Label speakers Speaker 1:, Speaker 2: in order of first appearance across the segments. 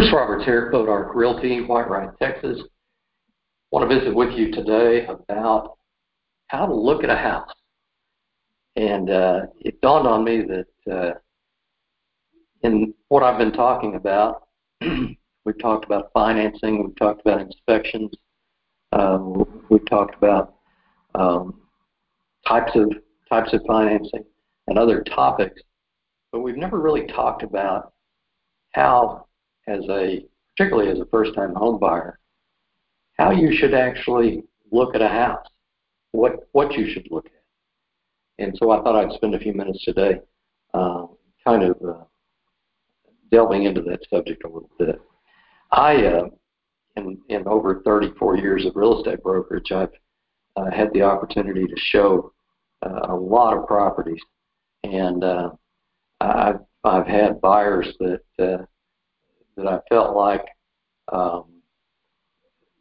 Speaker 1: Bruce Roberts here at Bodark Realty, Whitewright, Texas. Want to visit with you today about how to look at a house. And uh, it dawned on me that uh, in what I've been talking about, we've talked about financing, we've talked about inspections, um, we've talked about um, types of types of financing and other topics, but we've never really talked about how as a, particularly as a first-time home buyer, how you should actually look at a house, what what you should look at. And so I thought I'd spend a few minutes today, uh, kind of uh, delving into that subject a little bit. I, uh, in, in over 34 years of real estate brokerage, I've uh, had the opportunity to show uh, a lot of properties, and uh, I've I've had buyers that uh, that I felt like, um,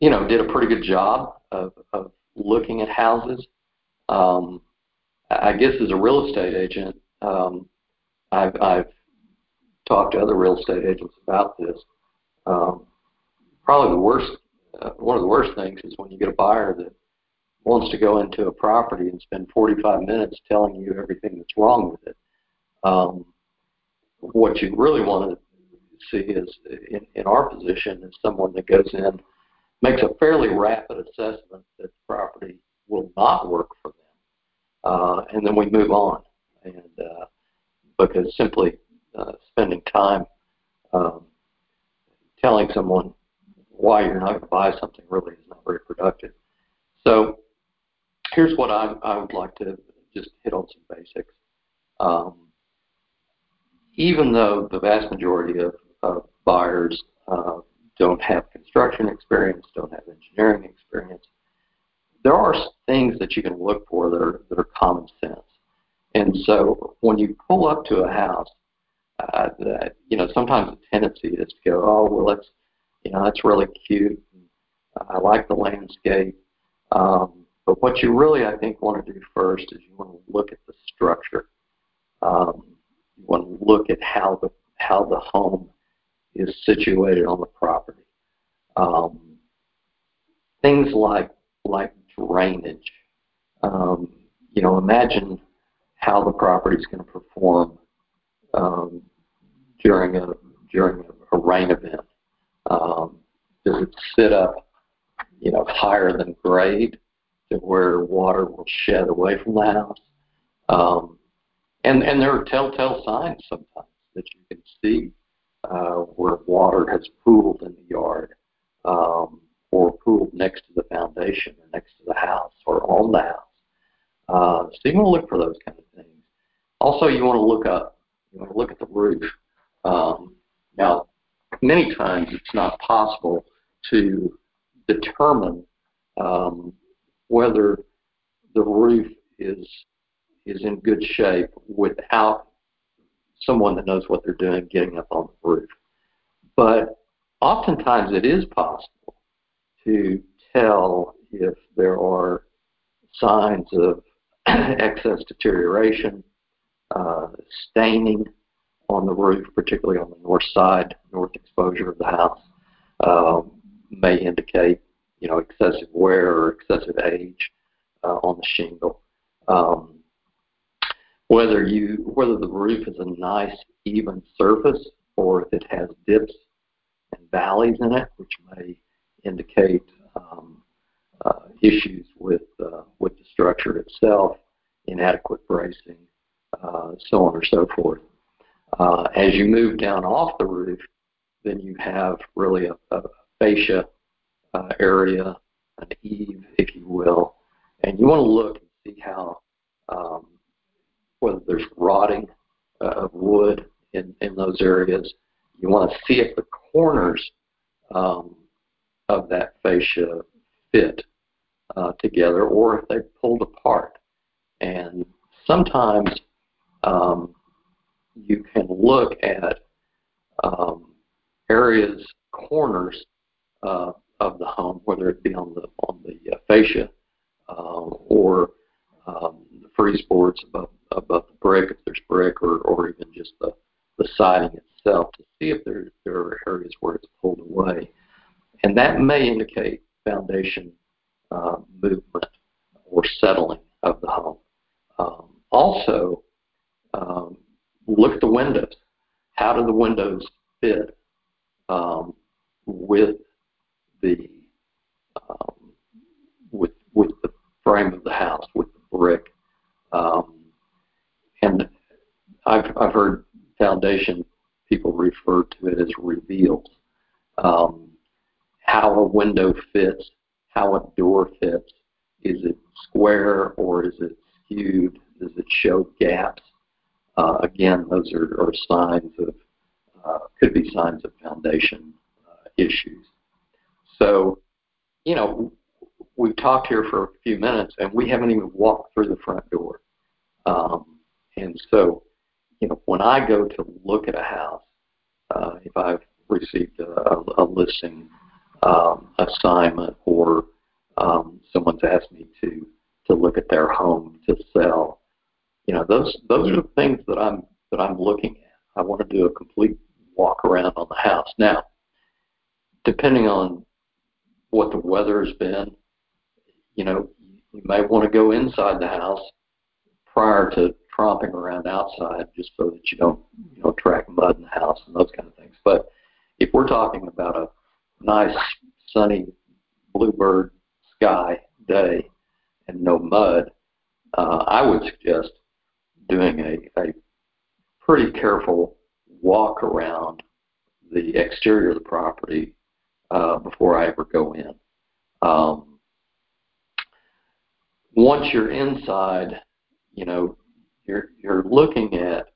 Speaker 1: you know, did a pretty good job of, of looking at houses. Um, I guess as a real estate agent, um, I've, I've talked to other real estate agents about this. Um, probably the worst, uh, one of the worst things is when you get a buyer that wants to go into a property and spend 45 minutes telling you everything that's wrong with it. Um, what you really want to see is in, in our position is someone that goes in, makes a fairly rapid assessment that the property will not work for them, uh, and then we move on. And uh, because simply uh, spending time um, telling someone why you're not going to buy something really is not very productive. So here's what I, I would like to just hit on some basics. Um, even though the vast majority of uh, buyers uh, don't have construction experience, don't have engineering experience. There are things that you can look for that are, that are common sense. And so when you pull up to a house, uh, that, you know, sometimes the tendency is to go, oh, well, that's, you know, that's really cute. I like the landscape. Um, but what you really, I think, want to do first is you want to look at the structure. Um, you want to look at how the how the home is situated on the property. Um, things like like drainage. Um, you know, imagine how the property is going to perform um, during a during a, rain event. Um, does it sit up, you know, higher than grade to where water will shed away from the house? Um, and and there are telltale signs sometimes that you can see uh, where water has pooled in the yard um, or pooled next to the foundation or next to the house or on the house. Uh, so you want to look for those kind of things. Also, you want to look up. You want to look at the roof. Um, now, many times it's not possible to determine um, whether the roof is is in good shape without someone that knows what they're doing getting up on the roof. But oftentimes it is possible to tell if there are signs of excess deterioration, uh, staining on the roof, particularly on the north side, north exposure of the house, uh, may indicate you know excessive wear or excessive age uh, on the shingle. Um, whether you whether the roof is a nice even surface or if it has dips and valleys in it, which may indicate um, uh, issues with uh, with the structure itself, inadequate bracing, uh, so on and so forth. Uh, as you move down off the roof, then you have really a, a fascia uh, area, an eave, if you will, and you want to look and see how um, whether there's rotting uh, of wood in, in those areas. You want to see if the corners um, of that fascia fit uh, together or if they pulled apart. And sometimes um, you can look at um, areas, corners uh, of the home, whether it be on the on the uh, fascia uh, or um, frieze boards above the brick, or, or even just the, the siding itself to see if there, there are areas where it's pulled away. And that may indicate foundation uh, movement or settling of the home. Um, also, um, look at the windows. How do the windows fit um, with the um, with with the frame of the house, with the brick? Um, I've I've heard foundation people refer to it as reveals. Um, how a window fits, how a door fits. Is it square or is it skewed? Does it show gaps? Uh, again, those are, are signs of, uh, could be signs of foundation uh, issues. So, you know, we've talked here for a few minutes and we haven't even walked through the front door. Um, and so, you know, when I go to look at a house, uh, if I've received a, a listing um, assignment or um, someone's asked me to to look at their home to sell, you know, those those are the things that I'm that I'm looking at. I want to do a complete walk around on the house. Now, depending on what the weather has been, you know, you may want to go inside the house prior to tromping around outside just so that you don't, you know, track mud in the house and those kind of things. But if we're talking about a nice sunny bluebird sky day and no mud, uh, I would suggest doing a, a pretty careful walk around the exterior of the property uh, before I ever go in. Um, once you're inside, you know, you're you're looking at.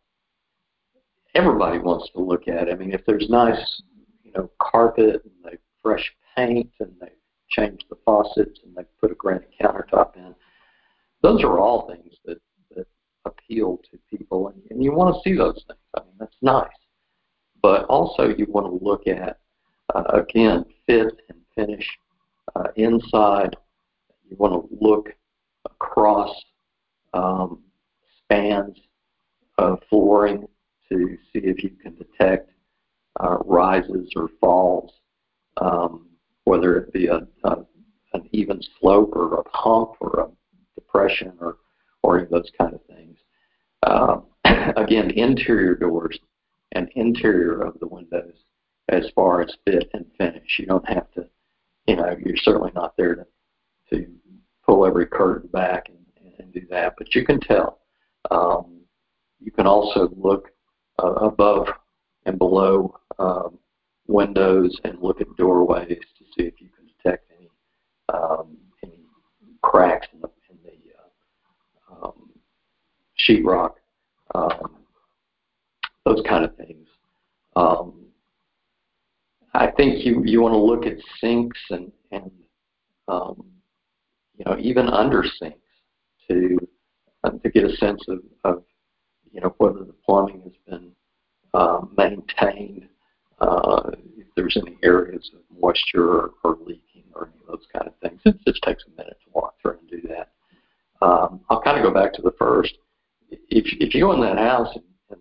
Speaker 1: Everybody wants to look at. I mean, if there's nice, you know, carpet and they fresh paint and they changed the faucets and they put a granite countertop in, those are all things that appeal to people, and, and you want to see those things. I mean, that's nice. But also, you want to look at, uh, again, fit and finish uh, inside. You want to look across um, spans of flooring to see if you can detect uh, rises or falls, um, whether it be a, a, an even slope or a hump or a depression or or those kind of things. Uh, again, interior doors and interior of the windows as far as fit and finish. You don't have to, you know, you're certainly not there to, to pull every curtain back and, and do that, but you can tell. Um, you can also look uh, above and below um, windows and look at doorways to see if you can detect any um, any cracks in the sheetrock, um, those kind of things. Um, I think you you want to look at sinks and and um, you know even under sinks to uh, to get a sense of, of you know whether the plumbing has been uh, maintained, uh, if there's any areas of moisture or, or leaking or any of those kind of things. It just takes a minute to walk through and do that. Um, I'll kind of go back to the first if if you go in that house and, and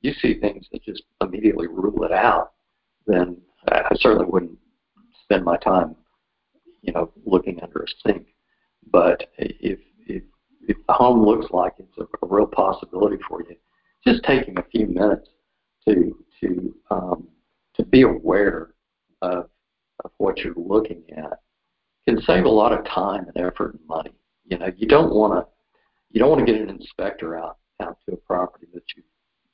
Speaker 1: you see things that just immediately rule it out, then I certainly wouldn't spend my time, you know, looking under a sink. But if if if home looks like it's a, a real possibility for you, just taking a few minutes to to um, to be aware of of what you're looking at can save a lot of time and effort and money. You know, you don't want to you don't want to get an inspector out out to a property that you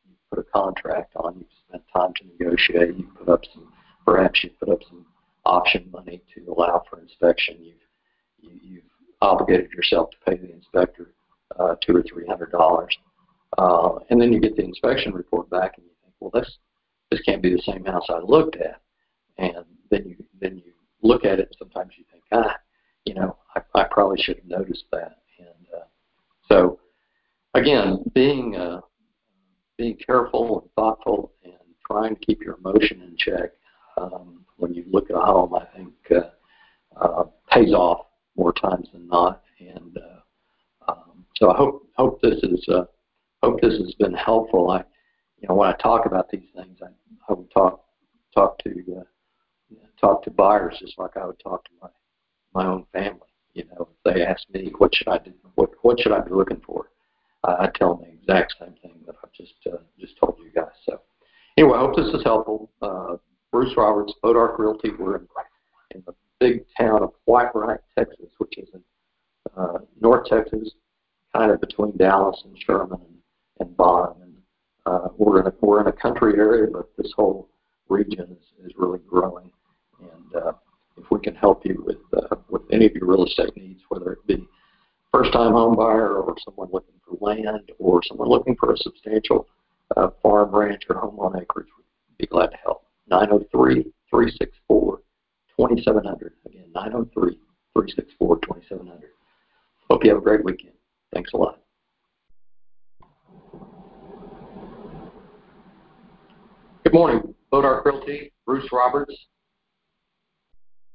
Speaker 1: you put a contract on. You've spent time to negotiate. You put up some, perhaps you put up some option money to allow for inspection. You've obligated yourself to pay the inspector uh, two or three hundred dollars, uh, and then you get the inspection report back, and you think, well, this this can't be the same house I looked at, and then you then you look at it, and sometimes you think, ah, you know, I, I probably should have noticed that. And uh, so again, being uh, being careful and thoughtful and trying to keep your emotion in check um, when you look at a home, I think uh, uh, pays off more times than not. And uh, um, so I hope hope this is uh, hope this has been helpful. I you know when I talk about these things, I, I would talk talk to uh, talk to buyers just like I would talk to my my own family. You know, if they ask me what should I do, what what should I be looking for, uh, I tell them the exact same thing that I've just uh, just told you guys. So anyway, I hope this is helpful. Uh, Bruce Roberts, Bodark Realty, we're in, in the big town of Whitewright, Texas, which is in uh, North Texas, kind of between Dallas and Sherman and, and Bond. And uh, we're in a we're in a country area, but this whole region is, is really growing. And uh, if we can help you with uh, with any of your real estate needs, whether it be first time home buyer or someone looking for land or someone looking for a substantial uh, farm, ranch, or home on acreage, we'd be glad to help. 903 364 2700. Again, 903 364 2700. Hope you have a great weekend. Thanks a lot. Good morning, Bodark Realty, Bruce Roberts.